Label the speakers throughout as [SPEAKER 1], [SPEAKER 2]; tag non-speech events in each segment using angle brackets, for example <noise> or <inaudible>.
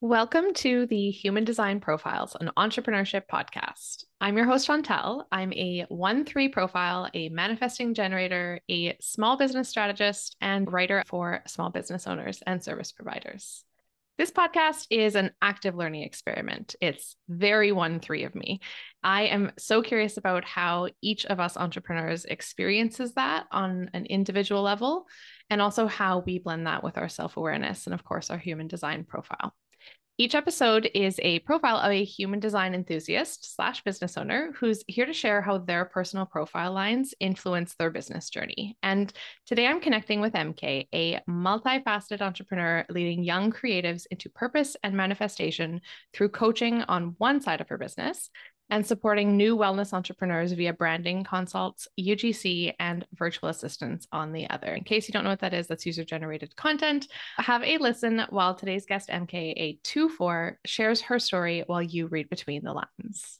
[SPEAKER 1] Welcome to the Human Design Profiles, an entrepreneurship podcast. I'm your host, Chantel. I'm a 1 3 profile, a manifesting generator, a small business strategist, and writer for small business owners and service providers. This podcast is an active learning experiment. It's very 1 3 of me. I am so curious about how each of us entrepreneurs experiences that on an individual level, and also how we blend that with our self awareness and, of course, our human design profile. Each episode is a profile of a human design enthusiast slash business owner who's here to share how their personal profile lines influence their business journey. And today I'm connecting with MK, a multifaceted entrepreneur leading young creatives into purpose and manifestation through coaching on one side of her business and supporting new wellness entrepreneurs via branding consults, UGC, and virtual assistants on the other. In case you don't know what that is, that's user generated content. Have a listen while today's guest, MK824, shares her story while you read between the lines.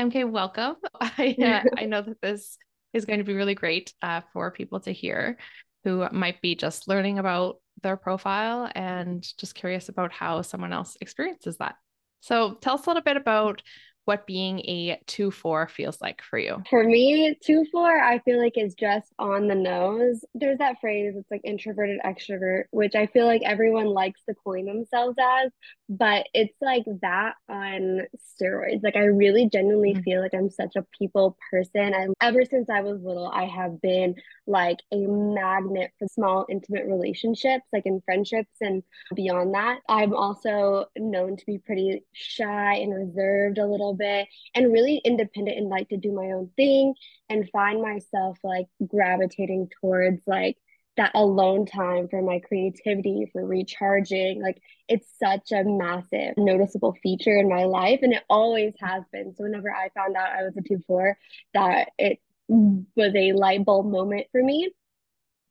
[SPEAKER 1] MK, welcome. <laughs> I, uh, I know that this is going to be really great uh, for people to hear who might be just learning about their profile and just curious about how someone else experiences that. So tell us a little bit about what being a 2 4 feels like for you.
[SPEAKER 2] For me, 2 4, I feel like is just on the nose. There's that phrase, it's like introverted extrovert, which I feel like everyone likes to coin themselves as, but it's like that on steroids. Like, I really genuinely mm-hmm. feel like I'm such a people person. And ever since I was little, I have been like a magnet for small, intimate relationships, like in friendships and beyond that. I'm also known to be pretty shy and reserved a little bit and really independent and like to do my own thing and find myself like gravitating towards like that alone time for my creativity, for recharging. Like it's such a massive, noticeable feature in my life. And it always has been. So whenever I found out I was a 2 4, that it was a light bulb moment for me.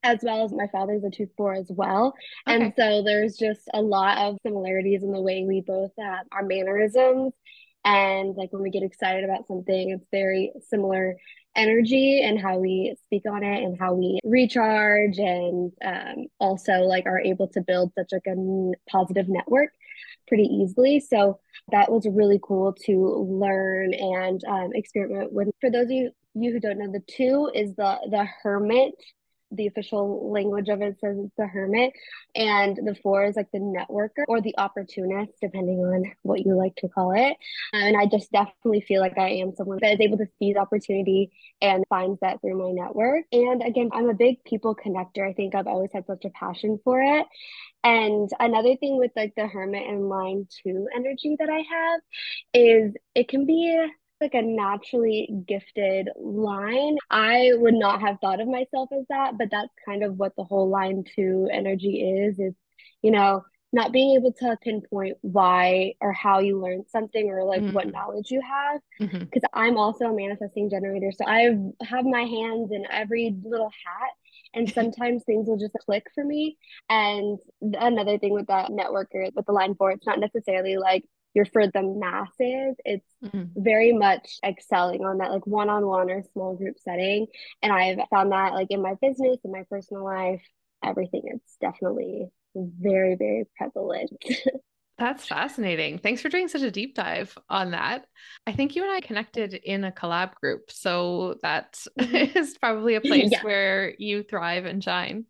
[SPEAKER 2] As well as my father's a 2 4 as well. Okay. And so there's just a lot of similarities in the way we both have our mannerisms and like when we get excited about something, it's very similar energy and how we speak on it and how we recharge and um, also like are able to build such like a positive network pretty easily. So that was really cool to learn and um, experiment with. For those of you, you who don't know, the two is the the hermit the official language of it says it's the hermit and the four is like the networker or the opportunist depending on what you like to call it. And i just definitely feel like i am someone that is able to seize opportunity and finds that through my network. And again i'm a big people connector. I think i've always had such a passion for it. And another thing with like the hermit and line two energy that i have is it can be like a naturally gifted line. I would not have thought of myself as that, but that's kind of what the whole line two energy is, is, you know, not being able to pinpoint why or how you learned something or like mm-hmm. what knowledge you have because mm-hmm. i'm also a manifesting generator so i have my hands in every little hat and <laughs> sometimes things will just click for me and another thing with that networker with the line four it's not necessarily like you're for the masses it's mm-hmm. very much excelling on that like one-on-one or small group setting and i've found that like in my business in my personal life everything it's definitely very very prevalent <laughs>
[SPEAKER 1] That's fascinating. Thanks for doing such a deep dive on that. I think you and I connected in a collab group. So that mm-hmm. <laughs> is probably a place yeah. where you thrive and shine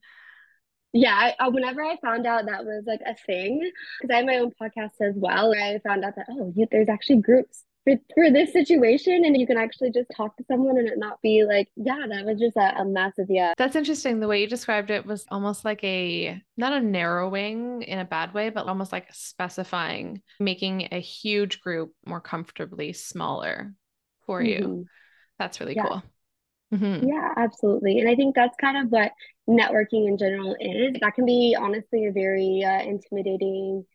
[SPEAKER 2] yeah I, uh, whenever i found out that was like a thing because i have my own podcast as well i found out that oh you, there's actually groups for, for this situation and you can actually just talk to someone and it not be like yeah that was just a, a massive yeah
[SPEAKER 1] that's interesting the way you described it was almost like a not a narrowing in a bad way but almost like specifying making a huge group more comfortably smaller for mm-hmm. you that's really yeah. cool
[SPEAKER 2] Mm-hmm. Yeah, absolutely. And I think that's kind of what networking in general is. That can be honestly a very uh, intimidating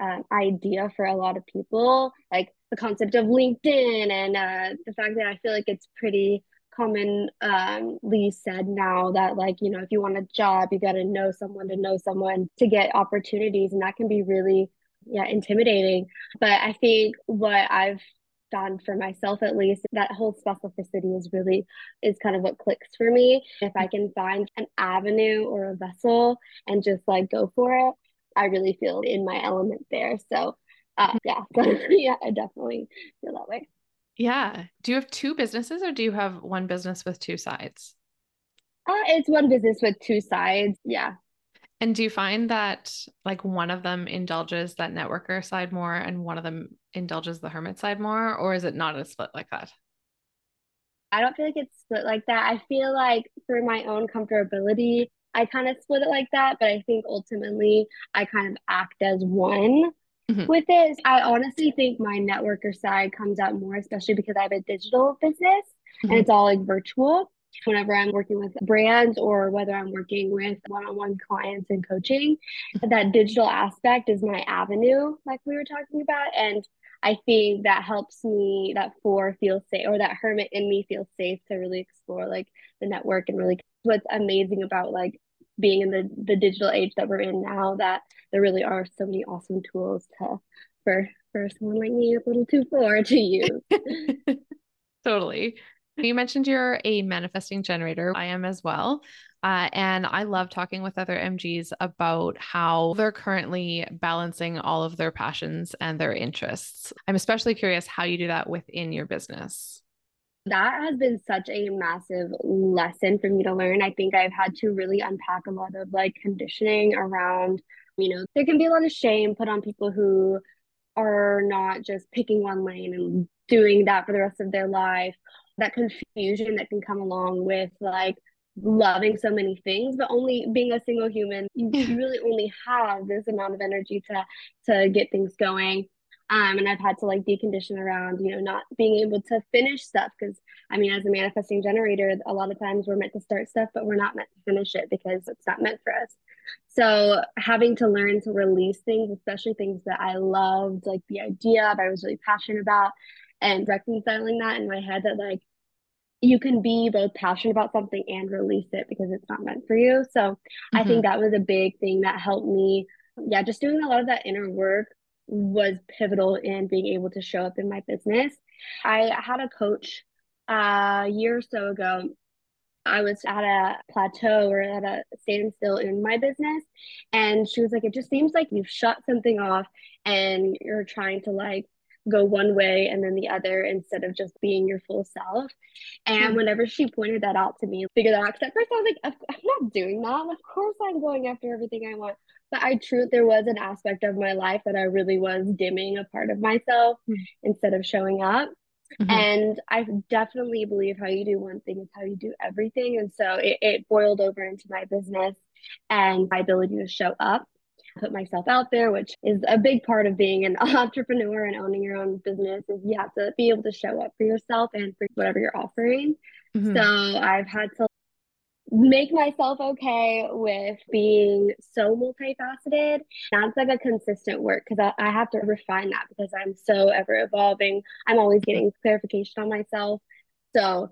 [SPEAKER 2] um, idea for a lot of people. Like the concept of LinkedIn and uh, the fact that I feel like it's pretty commonly said now that like you know if you want a job you got to know someone to know someone to get opportunities and that can be really yeah intimidating but i think what i've found for myself at least that whole specificity is really is kind of what clicks for me if i can find an avenue or a vessel and just like go for it I really feel in my element there. So uh, yeah, <laughs> yeah, I definitely feel that way.
[SPEAKER 1] Yeah. Do you have two businesses or do you have one business with two sides?
[SPEAKER 2] Uh, it's one business with two sides. Yeah.
[SPEAKER 1] And do you find that like one of them indulges that networker side more and one of them indulges the hermit side more, or is it not a split like that?
[SPEAKER 2] I don't feel like it's split like that. I feel like for my own comfortability, I kind of split it like that, but I think ultimately I kind of act as one mm-hmm. with this. I honestly think my networker side comes out more, especially because I have a digital business mm-hmm. and it's all like virtual whenever I'm working with brands or whether I'm working with one on one clients and coaching. That digital aspect is my avenue, like we were talking about. And I think that helps me, that four feel safe, or that hermit in me feels safe to really explore like the network and really what's amazing about like being in the, the digital age that we're in now that there really are so many awesome tools to for for someone like me a little too <laughs> far to use. <laughs>
[SPEAKER 1] totally. <laughs> You mentioned you're a manifesting generator. I am as well. Uh, and I love talking with other MGs about how they're currently balancing all of their passions and their interests. I'm especially curious how you do that within your business.
[SPEAKER 2] That has been such a massive lesson for me to learn. I think I've had to really unpack a lot of like conditioning around, you know, there can be a lot of shame put on people who are not just picking one lane and doing that for the rest of their life that confusion that can come along with like loving so many things but only being a single human you, you really only have this amount of energy to to get things going um, and I've had to like decondition around, you know, not being able to finish stuff because I mean, as a manifesting generator, a lot of times we're meant to start stuff, but we're not meant to finish it because it's not meant for us. So having to learn to release things, especially things that I loved, like the idea of, I was really passionate about, and reconciling that in my head that like you can be both passionate about something and release it because it's not meant for you. So mm-hmm. I think that was a big thing that helped me. Yeah, just doing a lot of that inner work was pivotal in being able to show up in my business. I had a coach uh, a year or so ago. I was at a plateau or at a standstill in my business. And she was like, It just seems like you've shut something off and you're trying to like go one way and then the other instead of just being your full self. And mm-hmm. whenever she pointed that out to me, figure that out. Because at first I was like, I'm not doing that. Of course I'm going after everything I want. But I true there was an aspect of my life that I really was dimming a part of myself mm-hmm. instead of showing up. Mm-hmm. And I definitely believe how you do one thing is how you do everything. And so it, it boiled over into my business and my ability to show up put myself out there, which is a big part of being an <laughs> entrepreneur and owning your own business is you have to be able to show up for yourself and for whatever you're offering. Mm-hmm. So I've had to make myself okay with being so multifaceted. That's like a consistent work because I, I have to refine that because I'm so ever evolving. I'm always getting clarification on myself. So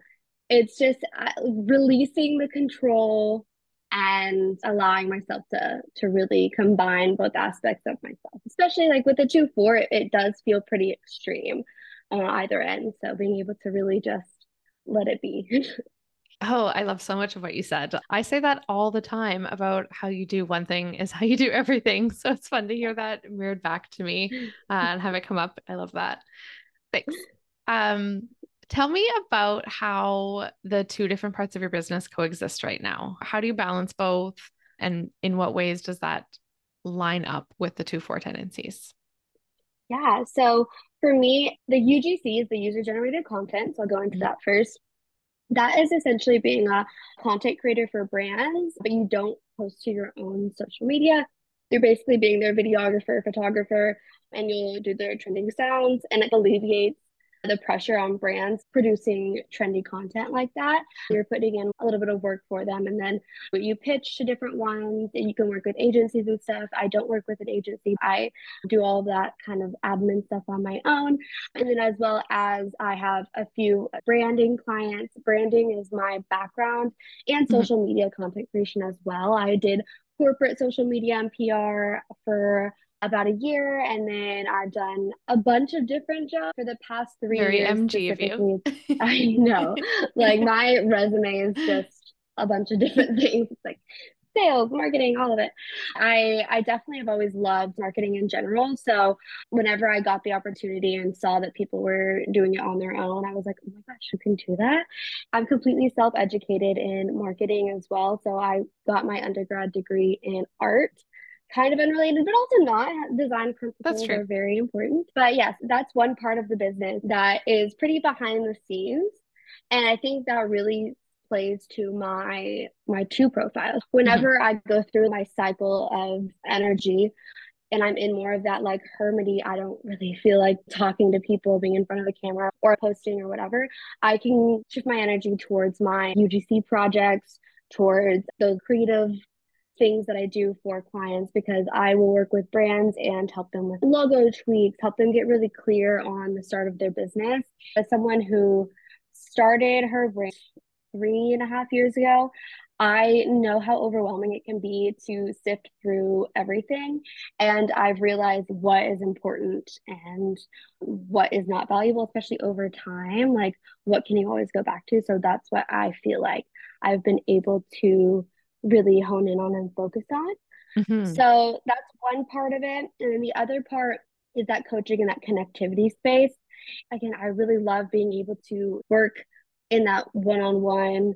[SPEAKER 2] it's just uh, releasing the control and allowing myself to to really combine both aspects of myself especially like with the two four it, it does feel pretty extreme on either end so being able to really just let it be <laughs>
[SPEAKER 1] Oh, I love so much of what you said. I say that all the time about how you do one thing is how you do everything. <laughs> So it's fun to hear that mirrored back to me uh, and have it come up. I love that. Thanks. Um, Tell me about how the two different parts of your business coexist right now. How do you balance both? And in what ways does that line up with the two four tendencies?
[SPEAKER 2] Yeah. So for me, the UGC is the user generated content. So I'll go into mm-hmm. that first. That is essentially being a content creator for brands, but you don't post to your own social media. You're basically being their videographer, photographer, and you'll do their trending sounds, and it alleviates the pressure on brands producing trendy content like that. You're putting in a little bit of work for them. And then what you pitch to different ones and you can work with agencies and stuff. I don't work with an agency. I do all that kind of admin stuff on my own. And then as well as I have a few branding clients. Branding is my background and mm-hmm. social media content creation as well. I did corporate social media and PR for about a year and then I've done a bunch of different jobs for the past three
[SPEAKER 1] Very
[SPEAKER 2] years.
[SPEAKER 1] MG of you. <laughs>
[SPEAKER 2] I know. like my resume is just a bunch of different <laughs> things. It's like sales, marketing, all of it. I I definitely have always loved marketing in general. So whenever I got the opportunity and saw that people were doing it on their own, I was like, oh my gosh, you can do that. I'm completely self-educated in marketing as well. So I got my undergrad degree in art kind of unrelated, but also not. Design principles are very important. But yes, that's one part of the business that is pretty behind the scenes. And I think that really plays to my my two profiles. Whenever mm-hmm. I go through my cycle of energy and I'm in more of that like hermity, I don't really feel like talking to people, being in front of the camera or posting or whatever. I can shift my energy towards my UGC projects, towards those creative things that I do for clients because I will work with brands and help them with logo tweaks, help them get really clear on the start of their business. As someone who started her brand three and a half years ago, I know how overwhelming it can be to sift through everything. And I've realized what is important and what is not valuable, especially over time. Like, what can you always go back to? So that's what I feel like I've been able to really hone in on and focus on. Mm-hmm. So that's one part of it. And then the other part is that coaching and that connectivity space. Again, I really love being able to work in that one on one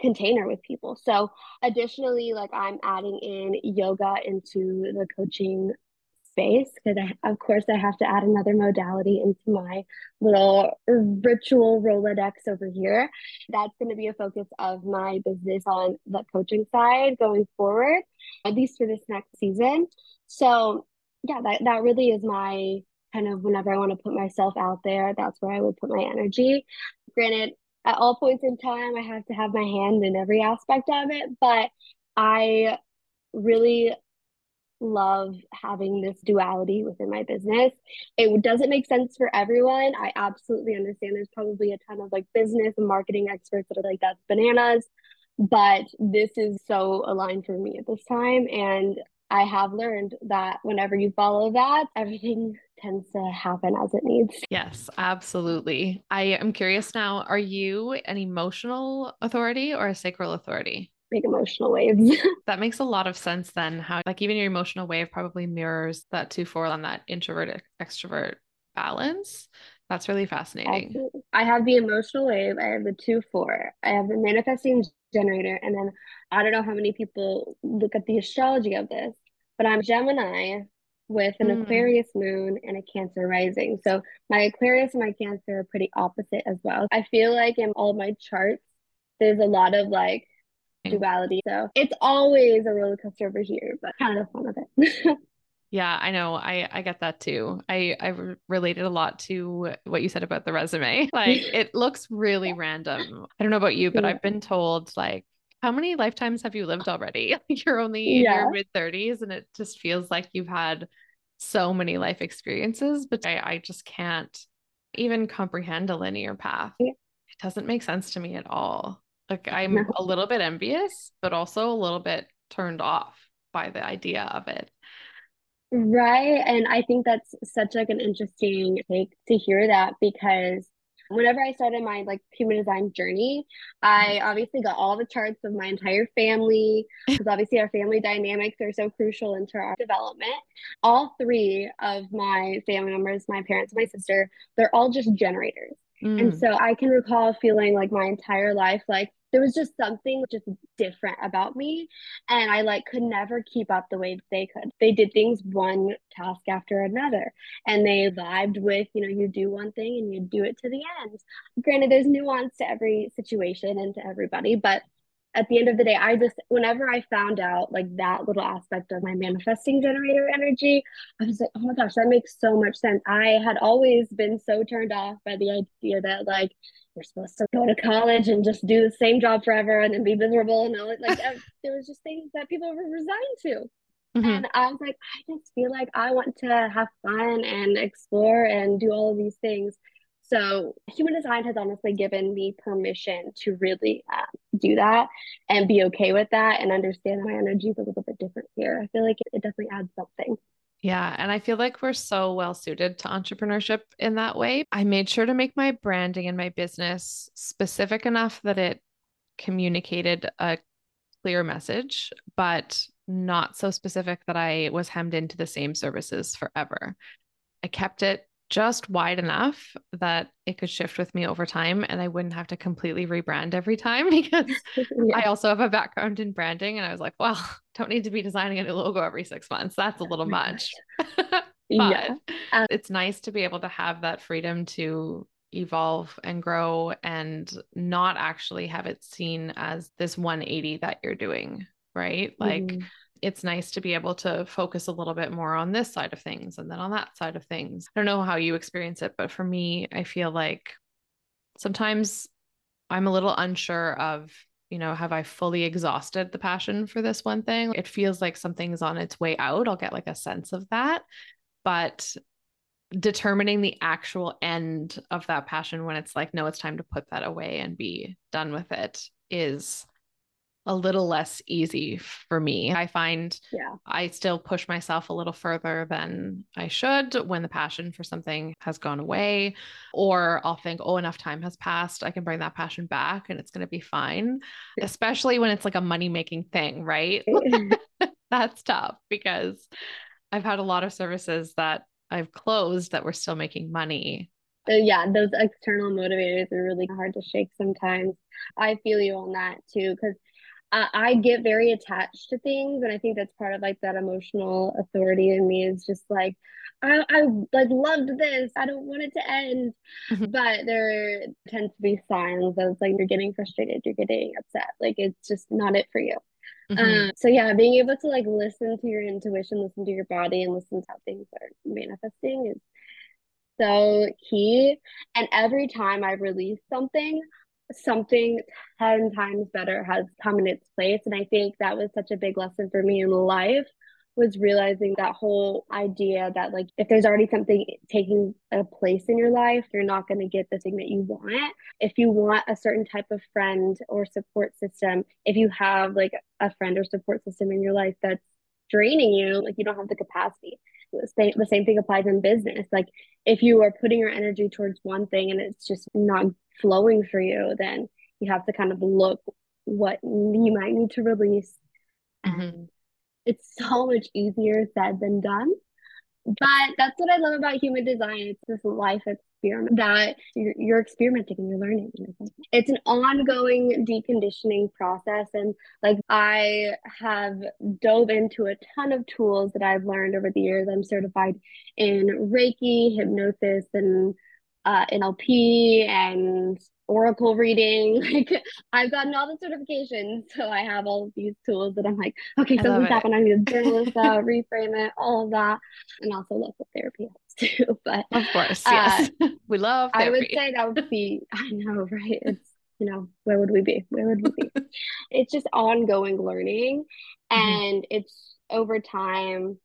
[SPEAKER 2] container with people. So, additionally, like I'm adding in yoga into the coaching space because of course, I have to add another modality into my little ritual Rolodex over here. That's going to be a focus of my business on the coaching side going forward, at least for this next season. So, yeah, that, that really is my kind of whenever I want to put myself out there, that's where I would put my energy. Granted, at all points in time, I have to have my hand in every aspect of it, but I really love having this duality within my business. It doesn't make sense for everyone. I absolutely understand there's probably a ton of like business and marketing experts that are like, that's bananas. But this is so aligned for me at this time. And I have learned that whenever you follow that, everything tends to happen as it needs.
[SPEAKER 1] Yes, absolutely. I am curious now are you an emotional authority or a sacral authority?
[SPEAKER 2] Big emotional waves. <laughs>
[SPEAKER 1] that makes a lot of sense then how like even your emotional wave probably mirrors that 2-4 on that introvert extrovert balance. That's really fascinating.
[SPEAKER 2] Absolutely. I have the emotional wave, I have the 2-4, I have the manifesting generator, and then I don't know how many people look at the astrology of this, but I'm Gemini with an mm. Aquarius moon and a Cancer rising. So my Aquarius and my Cancer are pretty opposite as well. I feel like in all my charts, there's a lot of like duality. So it's always a roller coaster over here, but kind of the fun of it. <laughs>
[SPEAKER 1] yeah, I know. I I get that too. I I related a lot to what you said about the resume. <laughs> Like it looks really random. I don't know about you, but yeah. I've been told like how many lifetimes have you lived already? <laughs> You're only yeah. in your mid 30s and it just feels like you've had so many life experiences, but I, I just can't even comprehend a linear path. Yeah. It doesn't make sense to me at all. Like <laughs> I'm no. a little bit envious, but also a little bit turned off by the idea of it.
[SPEAKER 2] Right. And I think that's such like an interesting take to hear that because whenever I started my like human design journey, I mm-hmm. obviously got all the charts of my entire family <laughs> because obviously our family dynamics are so crucial into our development. All three of my family members, my parents, my sister, they're all just generators. Mm. And so I can recall feeling like my entire life like there was just something just different about me and i like could never keep up the way they could. They did things one task after another and they vibed with you know you do one thing and you do it to the end. Granted there's nuance to every situation and to everybody but at the end of the day i just whenever i found out like that little aspect of my manifesting generator energy i was like oh my gosh that makes so much sense. I had always been so turned off by the idea that like you're supposed to go to college and just do the same job forever and then be miserable and all like <laughs> there was just things that people were resigned to. Mm-hmm. and i was like i just feel like i want to have fun and explore and do all of these things. So human design has honestly given me permission to really uh, do that and be okay with that and understand that my energy is a little bit different here. I feel like it, it definitely adds something
[SPEAKER 1] yeah. And I feel like we're so well suited to entrepreneurship in that way. I made sure to make my branding and my business specific enough that it communicated a clear message, but not so specific that I was hemmed into the same services forever. I kept it just wide enough that it could shift with me over time and I wouldn't have to completely rebrand every time <laughs> because <laughs> yeah. I also have a background in branding and I was like, well, <laughs> don't need to be designing a new logo every 6 months. That's a little oh much. but yeah. Um, it's nice to be able to have that freedom to evolve and grow and not actually have it seen as this 180 that you're doing, right? Like mm-hmm it's nice to be able to focus a little bit more on this side of things and then on that side of things. I don't know how you experience it, but for me, I feel like sometimes I'm a little unsure of, you know, have I fully exhausted the passion for this one thing? It feels like something's on its way out. I'll get like a sense of that. But determining the actual end of that passion when it's like, no, it's time to put that away and be done with it is a little less easy for me. I find
[SPEAKER 2] yeah.
[SPEAKER 1] I still push myself a little further than I should when the passion for something has gone away. Or I'll think, oh, enough time has passed. I can bring that passion back and it's going to be fine, especially when it's like a money making thing, right? <laughs> That's tough because I've had a lot of services that I've closed that were still making money
[SPEAKER 2] uh, yeah, those external motivators are really hard to shake sometimes. I feel you on that too, because I, I get very attached to things and i think that's part of like that emotional authority in me is just like I, I like loved this. I don't want it to end. Mm-hmm. But there tends to be signs of like you're getting frustrated, you're getting upset. Like it's just not it for you. Mm-hmm. Um, so yeah, being able to like listen to your intuition, listen to your body, and listen to how things are manifesting is so key. And every time I release something, something 10 times better has come in its place. And i think that was such a big lesson for me in life was realizing that whole idea that like if there's already something taking a place in your life you're not going to get the thing that you want. If you want a certain type of friend or support system if you have like a friend or support system in your life that's draining you like you don't have the capacity the same thing applies in business like if you are putting your energy towards one thing and it's just not flowing for you, then you have to kind of look what you might need to release. Mm-hmm. And it's so much easier said than done. But that's what I love about human design. It's this life experiment that you're, you're experimenting and you're learning. It's an ongoing deconditioning process. And like I have dove into a ton of tools that I've learned over the years. I'm certified in Reiki, hypnosis, and uh, NLP and Oracle reading. <laughs> Like I've gotten all the certifications, so I have all of these tools that I'm like, okay, something's happened. I need to journal this out, <laughs> reframe it, all of that, and also local therapy helps <laughs> too. But
[SPEAKER 1] of course, yes, uh, we love. Therapy.
[SPEAKER 2] I would say that would be. I know, right? It's you know, where would we be? Where would we be? it's just ongoing learning, mm-hmm. and mm-hmm. it's over time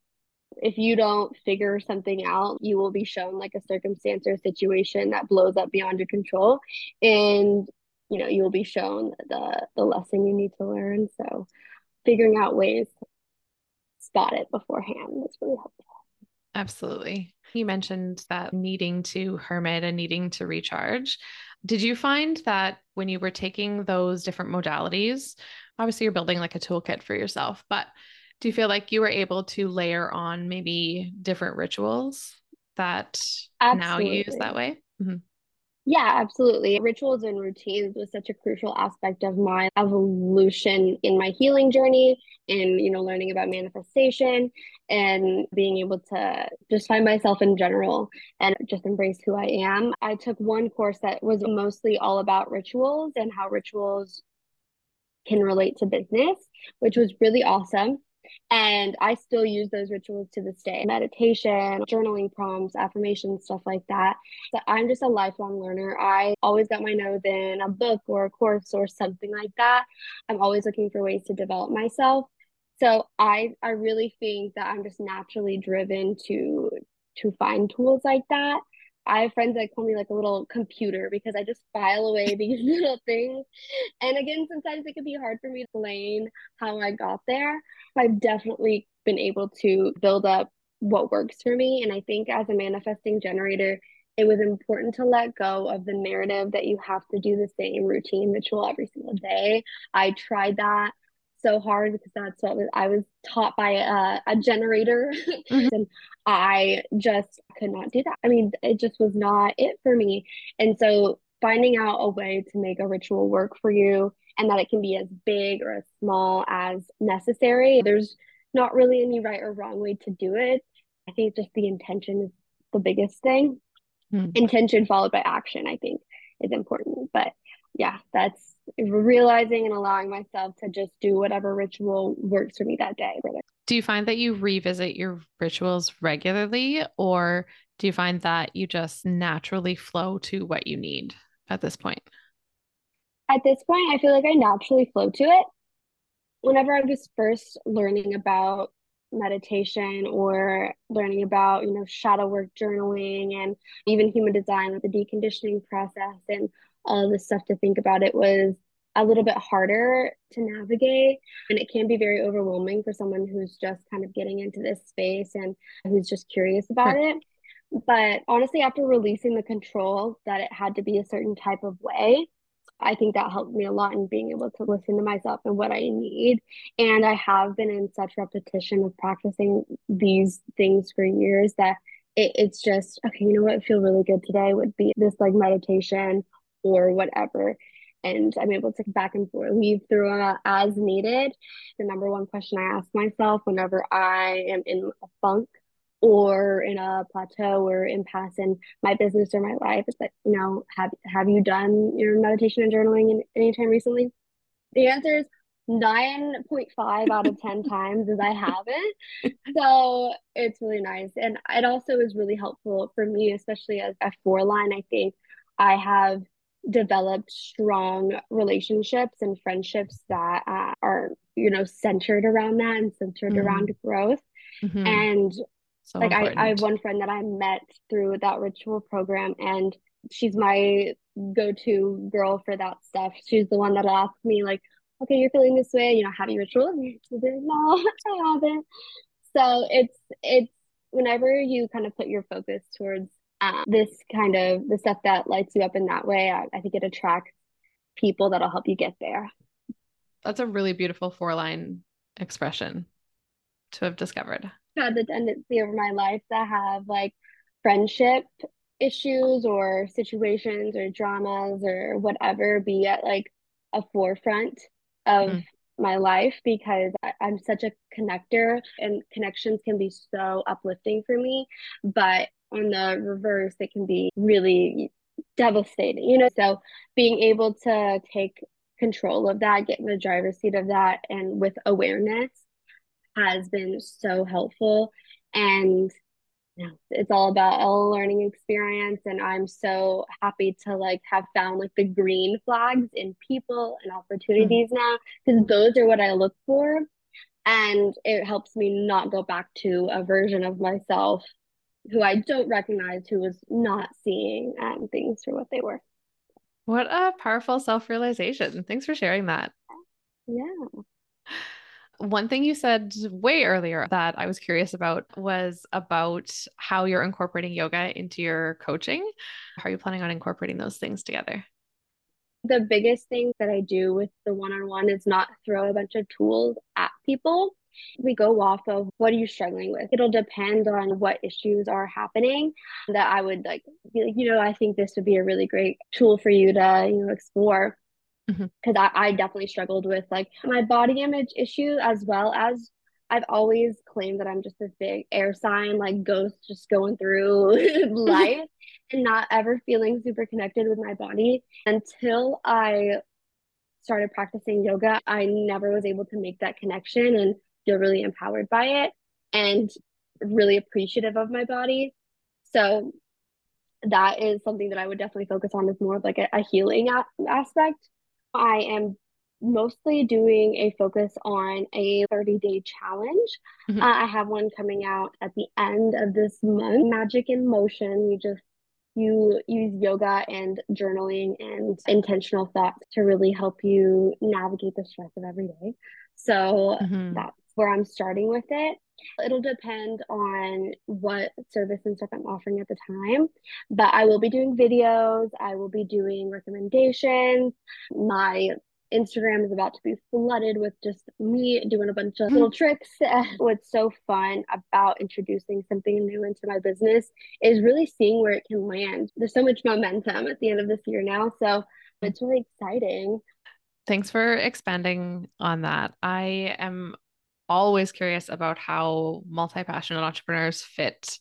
[SPEAKER 2] if you don't figure something out, you will be shown like a circumstance or a situation that blows up beyond your control. And you know, you will be shown the the lesson you need to learn. So figuring out ways to spot it beforehand is really helpful.
[SPEAKER 1] Absolutely. You mentioned that needing to hermit and needing to recharge. Did you find that when you were taking those different modalities, obviously you're building like a toolkit for yourself, but do you feel like you were able to layer on maybe different rituals that absolutely. now you use that way? Mm-hmm.
[SPEAKER 2] Yeah, absolutely. Rituals and routines was such a crucial aspect of my evolution in my healing journey and, you know, learning about manifestation and being able to just find myself in general and just embrace who I am. I took one course that was mostly all about rituals and how rituals can relate to business, which was really awesome. And I still use those rituals to this day meditation, journaling prompts, affirmations, stuff like that. So I'm just a lifelong learner. I always got my nose in a book or a course or something like that. I'm always looking for ways to develop myself. So I I really think that I'm just naturally driven to to find tools like that. I have friends that call me like a little computer because I just file away <laughs> these little things. And again, sometimes it can be hard for me to explain how I got there. I've definitely been able to build up what works for me. And I think as a manifesting generator, it was important to let go of the narrative that you have to do the same routine ritual every single day. I tried that so hard because that's what I was taught by a, a generator. <laughs> Mm-hmm. and I just could not do that. I mean, it just was not it for me. And so finding out a way to make a ritual work for you and that it can be as big or as small as necessary. There's not really any right or wrong way to do it. I think just the intention is the biggest thing. Hmm. Intention followed by action, I think, is important. But yeah, that's realizing and allowing myself to just do whatever ritual works for me that day.
[SPEAKER 1] Do you find that you revisit your rituals regularly, or do you find that you just naturally flow to what you need at this point?
[SPEAKER 2] At this point, I feel like I naturally flow to it. Whenever I was first learning about meditation or learning about you know shadow work journaling and even human design with the deconditioning process and all this stuff to think about it was a little bit harder to navigate and it can be very overwhelming for someone who's just kind of getting into this space and who's just curious about it. But honestly after releasing the control that it had to be a certain type of way I think that helped me a lot in being able to listen to myself and what I need. And I have been in such repetition of practicing these things for years that it, it's just, okay, you know what, feel really good today would be this like meditation or whatever. And I'm able to back and forth, weave through uh, as needed. The number one question I ask myself whenever I am in a funk or in a plateau or impasse in my business or my life is that you know have have you done your meditation and journaling in any time recently the answer is 9.5 out of 10 times is i haven't <laughs> so it's really nice and it also is really helpful for me especially as a four line i think i have developed strong relationships and friendships that uh, are you know centered around that and centered mm-hmm. around growth mm-hmm. and so like I, I have one friend that I met through that ritual program and she's my go-to girl for that stuff. She's the one that asked me like, okay, you're feeling this way, you know, have you ritual? <laughs> No, <laughs> I haven't. So it's it's whenever you kind of put your focus towards um, this kind of the stuff that lights you up in that way, I, I think it attracts people that'll help you get there.
[SPEAKER 1] That's a really beautiful four line expression to have discovered
[SPEAKER 2] had the tendency over my life to have like friendship issues or situations or dramas or whatever be at like a forefront of mm. my life because I, I'm such a connector and connections can be so uplifting for me. But on the reverse, it can be really devastating, you know? So being able to take control of that, get in the driver's seat of that, and with awareness has been so helpful. And you know, it's all about a learning experience. And I'm so happy to like have found like the green flags in people and opportunities mm-hmm. now because those are what I look for. And it helps me not go back to a version of myself who I don't recognize who was not seeing um, things for what they were.
[SPEAKER 1] What a powerful self realization. Thanks for sharing that.
[SPEAKER 2] Yeah.
[SPEAKER 1] One thing you said way earlier that I was curious about was about how you're incorporating yoga into your coaching. How are you planning on incorporating those things together?
[SPEAKER 2] The biggest thing that I do with the one on one is not throw a bunch of tools at people. We go off of what are you struggling with? It'll depend on what issues are happening that I would like be like, you know, I think this would be a really great tool for you to, you know, explore because mm-hmm. I, I definitely struggled with like my body image issue as well as I've always claimed that I'm just this big air sign, like ghost just going through <laughs> life <laughs> and not ever feeling super connected with my body. Until I started practicing yoga, I never was able to make that connection and feel really empowered by it and really appreciative of my body. So that is something that I would definitely focus on is more of like a, a healing a- aspect I am mostly doing a focus on a 30 day challenge. Mm-hmm. Uh, I have one coming out at the end of this month. Magic in motion. You just you use yoga and journaling and intentional thoughts to really help you navigate the stress of every day. So mm-hmm. that's where I'm starting with it. It'll depend on what service and stuff I'm offering at the time, but I will be doing videos, I will be doing recommendations. My Instagram is about to be flooded with just me doing a bunch of little mm-hmm. tricks. What's so fun about introducing something new into my business is really seeing where it can land. There's so much momentum at the end of this year now. So it's really exciting.
[SPEAKER 1] Thanks for expanding on that. I am always curious about how multi-passionate entrepreneurs fit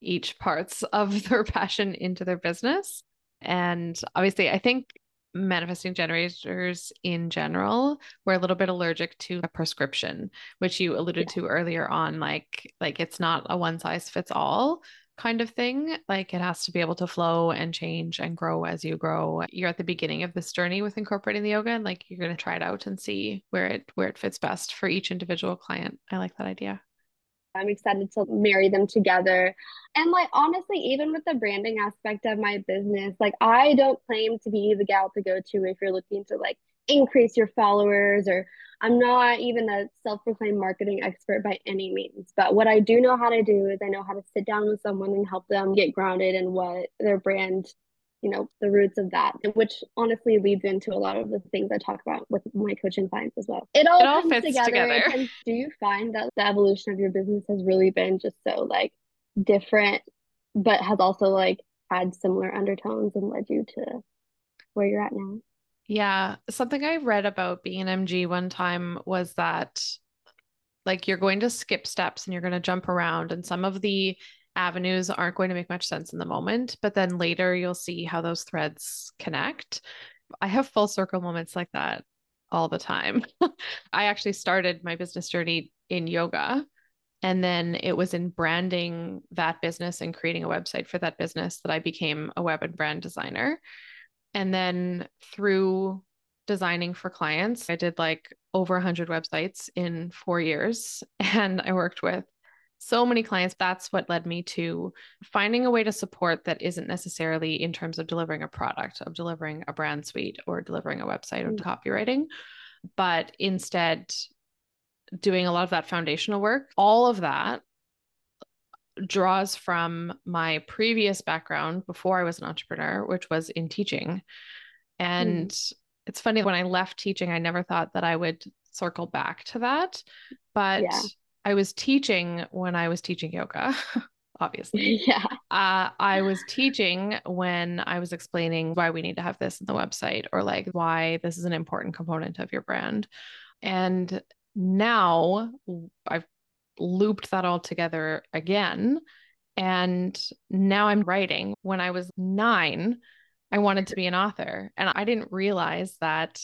[SPEAKER 1] each parts <laughs> of their passion into their business. And obviously, I think manifesting generators in general we're a little bit allergic to a prescription which you alluded yeah. to earlier on like like it's not a one size fits all kind of thing. Like it has to be able to flow and change and grow as you grow. You're at the beginning of this journey with incorporating the yoga and like you're going to try it out and see where it where it fits best for each individual client. I like that idea.
[SPEAKER 2] I'm excited to marry them together. And like honestly, even with the branding aspect of my business, like I don't claim to be the gal to go to if you're looking to like increase your followers or I'm not even a self-proclaimed marketing expert by any means, but what I do know how to do is I know how to sit down with someone and help them get grounded in what their brand, you know, the roots of that, which honestly leads into a lot of the things I talk about with my coaching clients as well. It all,
[SPEAKER 1] it all comes together. together.
[SPEAKER 2] And do you find that the evolution of your business has really been just so like different, but has also like had similar undertones and led you to where you're at now?
[SPEAKER 1] Yeah, something I read about being an MG one time was that like you're going to skip steps and you're going to jump around and some of the avenues aren't going to make much sense in the moment, but then later you'll see how those threads connect. I have full circle moments like that all the time. <laughs> I actually started my business journey in yoga. And then it was in branding that business and creating a website for that business that I became a web and brand designer. And then through designing for clients, I did like over 100 websites in four years. <laughs> And I worked with so many clients. That's what led me to finding a way to support that isn't necessarily in terms of delivering a product, of delivering a brand suite or delivering a website or mm. copywriting, but instead doing a lot of that foundational work. All of that draws from my previous background before I was an entrepreneur, which was in teaching. And mm. it's funny, when I left teaching, I never thought that I would circle back to that. But yeah. I was teaching when I was teaching yoga. <laughs> <laughs> obviously.
[SPEAKER 2] Yeah.
[SPEAKER 1] Uh, I was teaching when I was explaining why we need to have this in the website or like why this is an important component of your brand. And now I've looped that all together again. And now I'm writing. When I was nine, I wanted to be an author. And I didn't realize that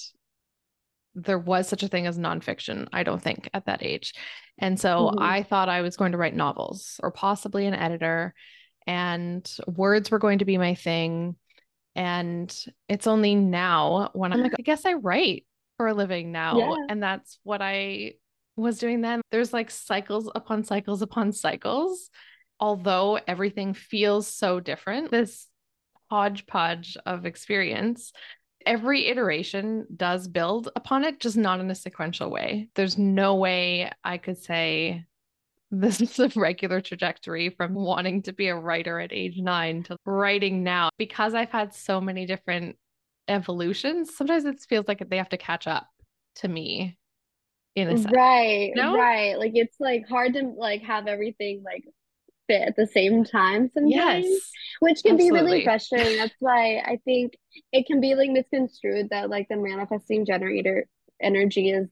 [SPEAKER 1] there was such a thing as nonfiction, I don't think, at that age. And so mm-hmm. I thought I was going to write novels or possibly an editor, and words were going to be my thing. And it's only now when I'm like, I guess I write for a living now. Yeah. And that's what I was doing then. There's like cycles upon cycles upon cycles. Although everything feels so different, this hodgepodge of experience, every iteration does build upon it, just not in a sequential way. There's no way I could say this is a regular trajectory from wanting to be a writer at age nine to writing now because I've had so many different evolutions. Sometimes it feels like they have to catch up to me in a sense.
[SPEAKER 2] Right, no? right. Like it's like hard to like have everything like fit at the same time sometimes. Yes. Which can absolutely. be really frustrating. That's why I think it can be like misconstrued that like the manifesting generator energy is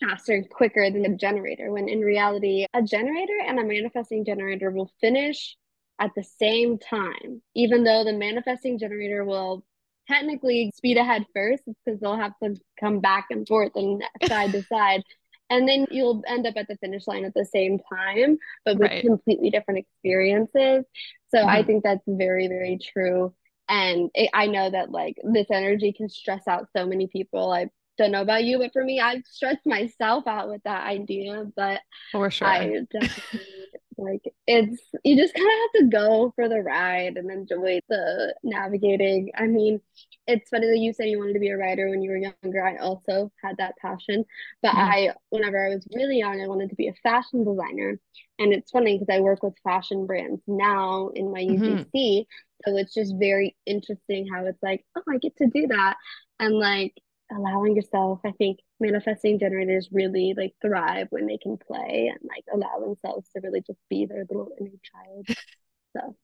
[SPEAKER 2] faster and quicker than the generator when in reality a generator and a manifesting generator will finish at the same time even though the manifesting generator will technically speed ahead first because they'll have to come back and forth and side to side. And then you'll end up at the finish line at the same time but with right. completely different experiences. So mm-hmm. i think that's very very true. And it, i know that like this energy can stress out so many people. I don't know about you but for me i've stressed myself out with that idea but
[SPEAKER 1] for sure.
[SPEAKER 2] i definitely like it's you just kind of have to go for the ride and enjoy the navigating. I mean, it's funny that you said you wanted to be a writer when you were younger. I also had that passion, but mm-hmm. I, whenever I was really young, I wanted to be a fashion designer. And it's funny because I work with fashion brands now in my UGC. Mm-hmm. So it's just very interesting how it's like, oh, I get to do that. And like allowing yourself. I think manifesting generators really like thrive when they can play and like allow themselves to really just be their little inner child. So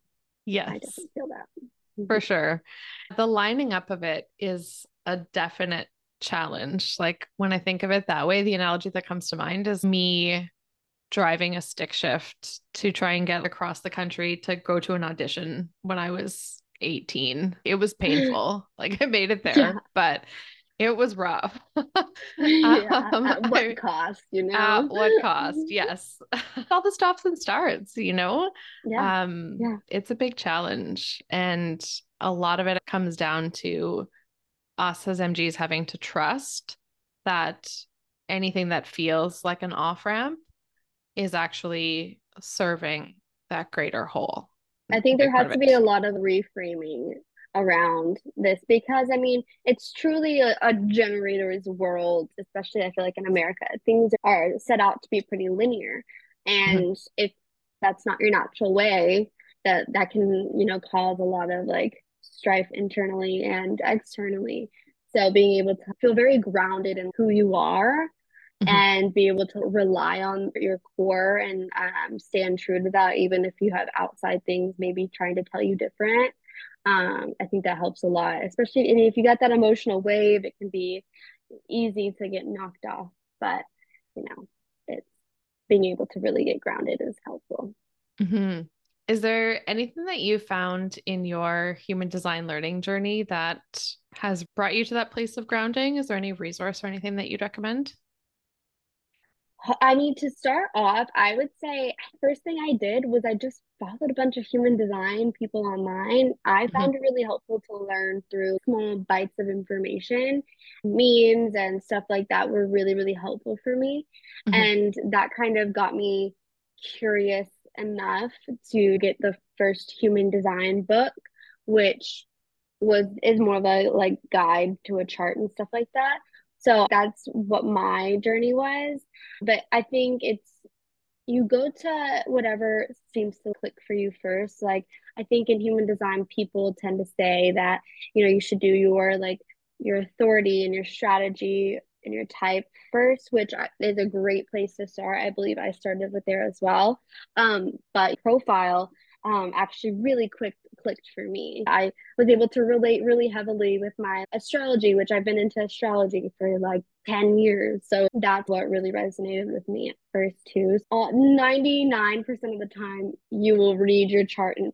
[SPEAKER 1] yes,
[SPEAKER 2] I definitely feel that.
[SPEAKER 1] For
[SPEAKER 2] Mm-hmm.
[SPEAKER 1] sure. The lining up of it is a definite challenge. Like when I think of it that way, the analogy that comes to mind is me driving a stick shift to try and get across the country to go to an audition when I was 18. It was <laughs> painful. like I made it there,
[SPEAKER 2] Yeah.
[SPEAKER 1] but it was rough. <laughs>
[SPEAKER 2] yeah.
[SPEAKER 1] Um,
[SPEAKER 2] At what
[SPEAKER 1] I-
[SPEAKER 2] cost, you know?
[SPEAKER 1] At what cost? Yes. <laughs> All the stops and starts, you know?
[SPEAKER 2] Yeah.
[SPEAKER 1] um
[SPEAKER 2] yeah.
[SPEAKER 1] it's a big challenge and a lot of it comes down to us as mgs having to trust that anything that feels like an off ramp is actually serving that greater whole
[SPEAKER 2] I think there has to be a lot of reframing around this because I mean it's truly a, a generator's world, especially I feel like in America. Things are set out to be pretty linear. And if that's not your natural way, that that can, you know, cause a lot of like strife internally and externally. So being able to feel very grounded in who you are
[SPEAKER 1] Mhm.
[SPEAKER 2] and be able to rely on your core and um, stand true to that, even if you have outside things maybe trying to tell you different. Um, I think that helps a lot, especially and if you got that emotional wave, it can be easy to get knocked off. But you know, it's being able to really get grounded is helpful.
[SPEAKER 1] Mhm. Is there anything that you found in your human design learning journey that has brought you to that place of grounding? Is there any resource or anything that you'd recommend?
[SPEAKER 2] I mean, to start off, I would say first thing I did was I just followed a bunch of human design people online. I found it really helpful to learn through small bites of information. Memes and stuff like that were really, really helpful for me.
[SPEAKER 1] Mhm.
[SPEAKER 2] And that kind of got me curious enough to get the first human design book, which was is more of a like guide to a chart and stuff like that. So that's what my journey was. But I think it's you go to whatever seems to click for you first. Like I think in human design, people tend to say that, you know, you should do your like your authority and your strategy and your type first, which is a great place to start. I believe I started with there as well. Um, but profile um actually really quick clicked for me. I was able to relate really heavily with my astrology, which I've been into astrology for like 10 years. So that's what really resonated with me at first, too. Uh, 99% of the time, you will read your chart and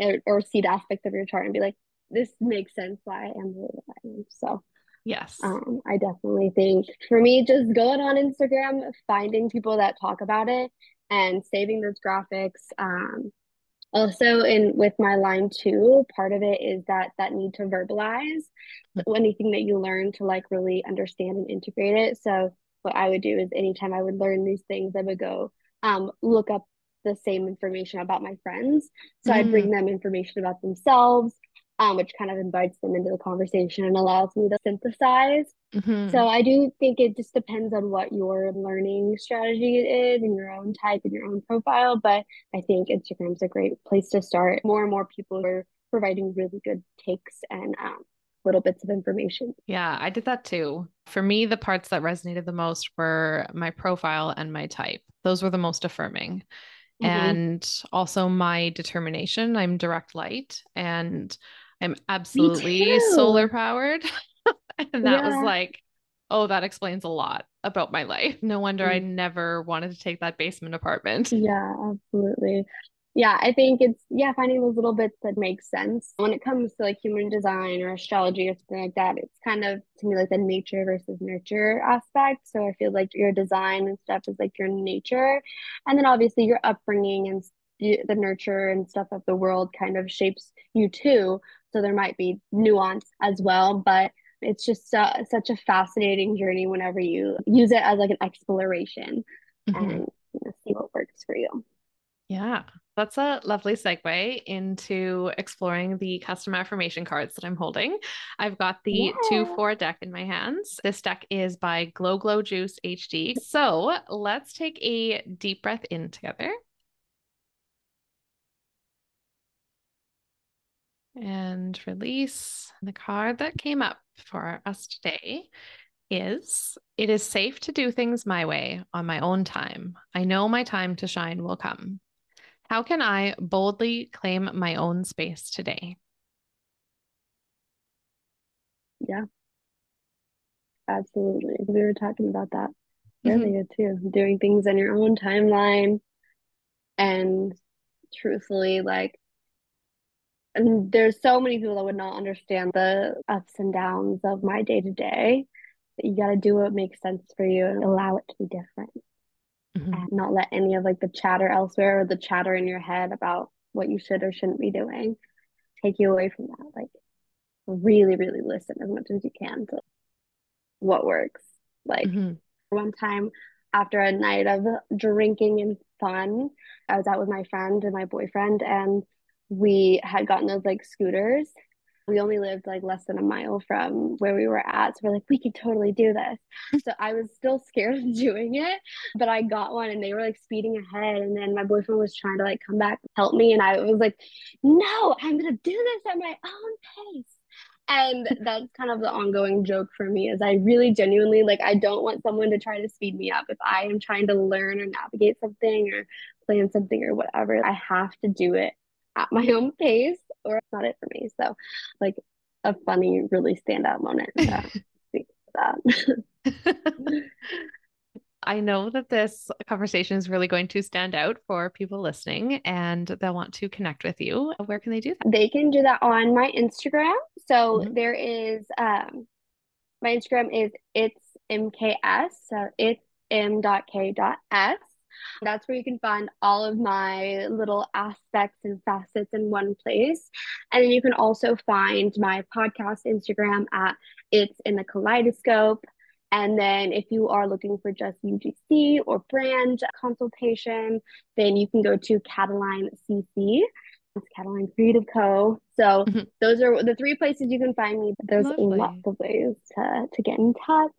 [SPEAKER 2] or, or see the aspect of your chart and be like, this makes sense why I am the way that I am. So
[SPEAKER 1] Yes.
[SPEAKER 2] um, I definitely think for me, just going on Instagram, finding people that talk about it and saving those graphics. Um, also, in with my line two, part of it is that that need to verbalize anything that you learn to like really understand and integrate it. So what I would do is anytime I would learn these things, I would go um, look up the same information about my friends. So I'd bring them information about themselves, um, which kind of invites them into the conversation and allows me to synthesize.
[SPEAKER 1] Mhm.
[SPEAKER 2] So I do think it just depends on what your learning strategy is and your own type and your own profile. But I think Instagram's a great place to start. More and more people are providing really good takes and um, little bits of information.
[SPEAKER 1] Yeah, I did that too. For me, the parts that resonated the most were my profile and my type. Those were the most affirming.
[SPEAKER 2] Mhm.
[SPEAKER 1] And also my determination. I'm direct light and I'm absolutely solar powered. <laughs> and that was like, oh, that explains a lot about my life. No wonder I
[SPEAKER 2] Mm.
[SPEAKER 1] never wanted to take that basement apartment.
[SPEAKER 2] Yeah, absolutely. Yeah, I think it's yeah, finding those little bits that make sense. When it comes to like human design or astrology or something like that, it's kind of to me like the nature versus nurture aspect. So I feel like your design and stuff is like your nature, and then obviously your upbringing and the nurture and stuff of the world kind of shapes you too. So there might be nuance as well, but it's just uh, such a fascinating journey whenever you use it as like an exploration
[SPEAKER 1] Mhm.
[SPEAKER 2] and you know, see what works for you.
[SPEAKER 1] Yeah, that's a lovely segue into exploring the custom affirmation cards that I'm holding. I've got the two four deck in my hands. This deck is by Glow Glow Juice HD. So let's take a deep breath in together. And release. The card that came up for us today is It is safe to do things my way on my own time. I know my time to shine will come. How can I boldly claim my own space today?
[SPEAKER 2] Yeah, absolutely. We were talking about that earlier mm-hmm. too, doing things on your own timeline. And truthfully, like, and there's so many people that would not understand the ups and downs of my day to day. You got to do what makes sense for you and allow it to be different. Mm-hmm. And not let any of like the chatter elsewhere or the chatter in your head about what you should or shouldn't be doing take you away from that. Like, really, really listen as much as you can to what works. Like, mm-hmm. one time after a night of drinking and fun, I was out with my friend and my boyfriend, and we had gotten those like scooters. We only lived like less than a mile from where we were at. So we're like, we could totally do this. <laughs> so I was still scared of doing it, but I got one and they were like speeding ahead. And then my boyfriend was trying to like come back, help me. And I was like, no, I'm going to do this at my own pace and <laughs> that's kind of the ongoing joke for me is i really genuinely like i don't want someone to try to speed me up if i am trying to learn or navigate something or plan something or whatever i have to do it at my own pace or it's not it for me so like a funny really standout moment <laughs>
[SPEAKER 1] that <laughs> I know that this conversation is really going to stand out for people listening and they'll want to connect with you. Where can they do that?
[SPEAKER 2] They can do that on my Instagram. So mm-hmm. there is um my Instagram is it's mks. So it's m.k.s. That's where you can find all of my little aspects and facets in one place. And then you can also find my podcast Instagram at It's in the Kaleidoscope. And then if you are looking for just UGC or brand consultation, then you can go to Kateleine CC. It's Kateleine Creative Co. So mm-hmm. those are the three places you can find me. There's Lovely. lots of ways to, to get in touch.